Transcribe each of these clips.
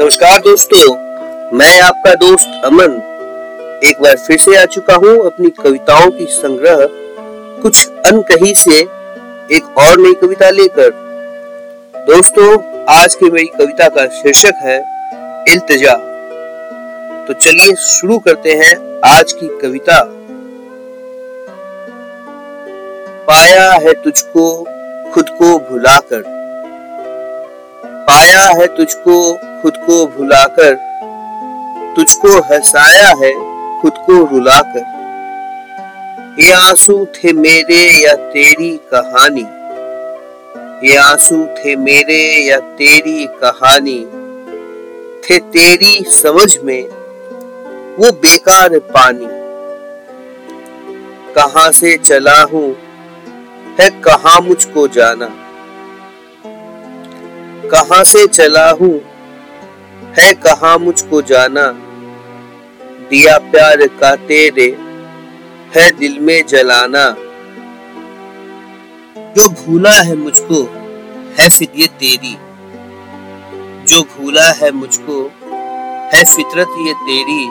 नमस्कार दोस्तों, मैं आपका दोस्त अमन। एक बार फिर से आ चुका हूँ अपनी कविताओं की संग्रह, कुछ अनकही से एक और नई कविता लेकर। दोस्तों, आज की मेरी कविता का शीर्षक है, इल्तजा। तो चलिए शुरू करते हैं आज की कविता। पाया है तुझको, खुद को भुलाकर। पाया है तुझको, खुद को भुलाकर। तुझको हंसाया है, खुद को रुलाकर। ये आँसू थे मेरे या तेरी कहानी। ये आँसू थे मेरे या तेरी कहानी। थे तेरी समझ में वो बेकार पानी। कहाँ से चला हूँ, है कहा मुझको जाना। कहाँ से चला हूँ? है कहा मुझको जाना? दिया प्यार का तेरे है दिल में जलाना। जो भूला है मुझको है फिर ये तेरी। जो भूला है मुझको है फितरत ये तेरी।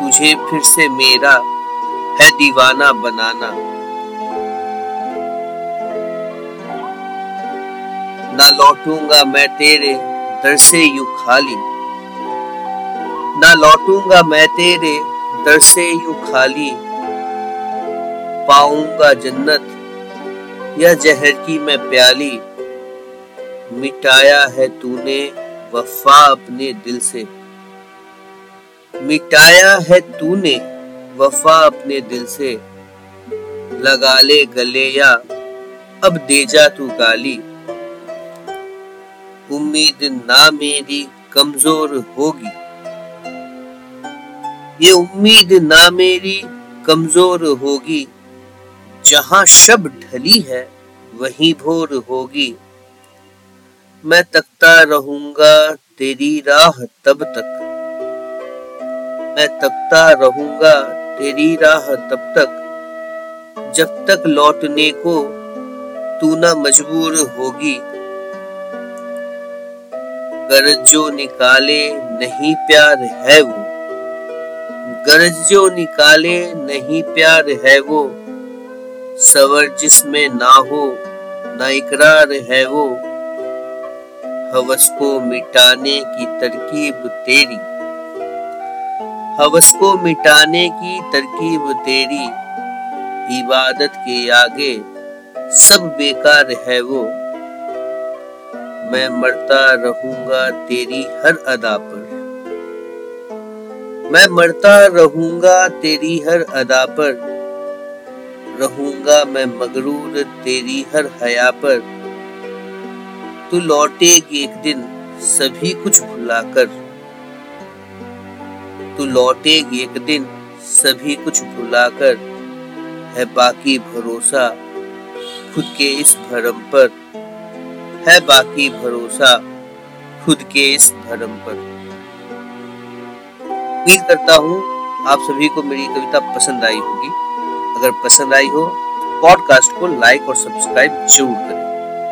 तुझे फिर से मेरा है दीवाना बनाना। ना लौटूँगा मैं तेरे दर से यू खाली। ना लौटूँगा मैं तेरे दर से यू खाली। पाऊँगा जन्नत या जहर की मैं प्याली। मिटाया है तूने वफा अपने दिल से। मिटाया है तूने वफा अपने दिल से। लगा ले गले या अब दे जा तू गाली। उम्मीद ना मेरी कमज़ोर होगी। ये उम्मीद ना मेरी कमज़ोर होगी। जहाँ शब ढली है, वहीं भोर होगी। मैं तकता रहूँगा तेरी राह तब तक। मैं तकता रहूँगा तेरी राह तब तक। जब तक लौटने को तू ना मजबूर होगी। गरज जो निकाले नहीं प्यार है वो। गरज जो निकाले नहीं प्यार है वो। सवर जिसमें ना हो, ना इकरार है वो। हवस को मिटाने की तरकीब तेरी। हवस को मिटाने की तरकीब तेरी। इबादत के आगे सब बेकार है वो। मैं मरता रहूँगा तेरी हर अदा पर। मैं मरता रहूँगा तेरी हर अदा पर। रहूँगा मैं मगरूर तेरी हर हया पर। तू लौटेगी एक दिन सभी कुछ भुलाकर तू लौटेगी एक दिन सभी कुछ भुलाकर है बाकी भरोसा खुद के इस भरम पर। है बाकी भरोसा खुद के इस भरम पर। उम्मीद करता हूँ आप सभी को मेरी कविता पसंद आई होगी। अगर पसंद आई हो पॉडकास्ट को लाइक और सब्सक्राइब ज़रूर करें।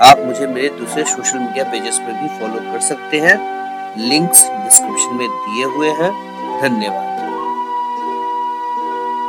आप मुझे मेरे दूसरे सोशल मीडिया पेजेस पर भी फॉलो कर सकते हैं। लिंक्स डिस्क्रिप्शन में दिए हुए हैं। धन्यवाद।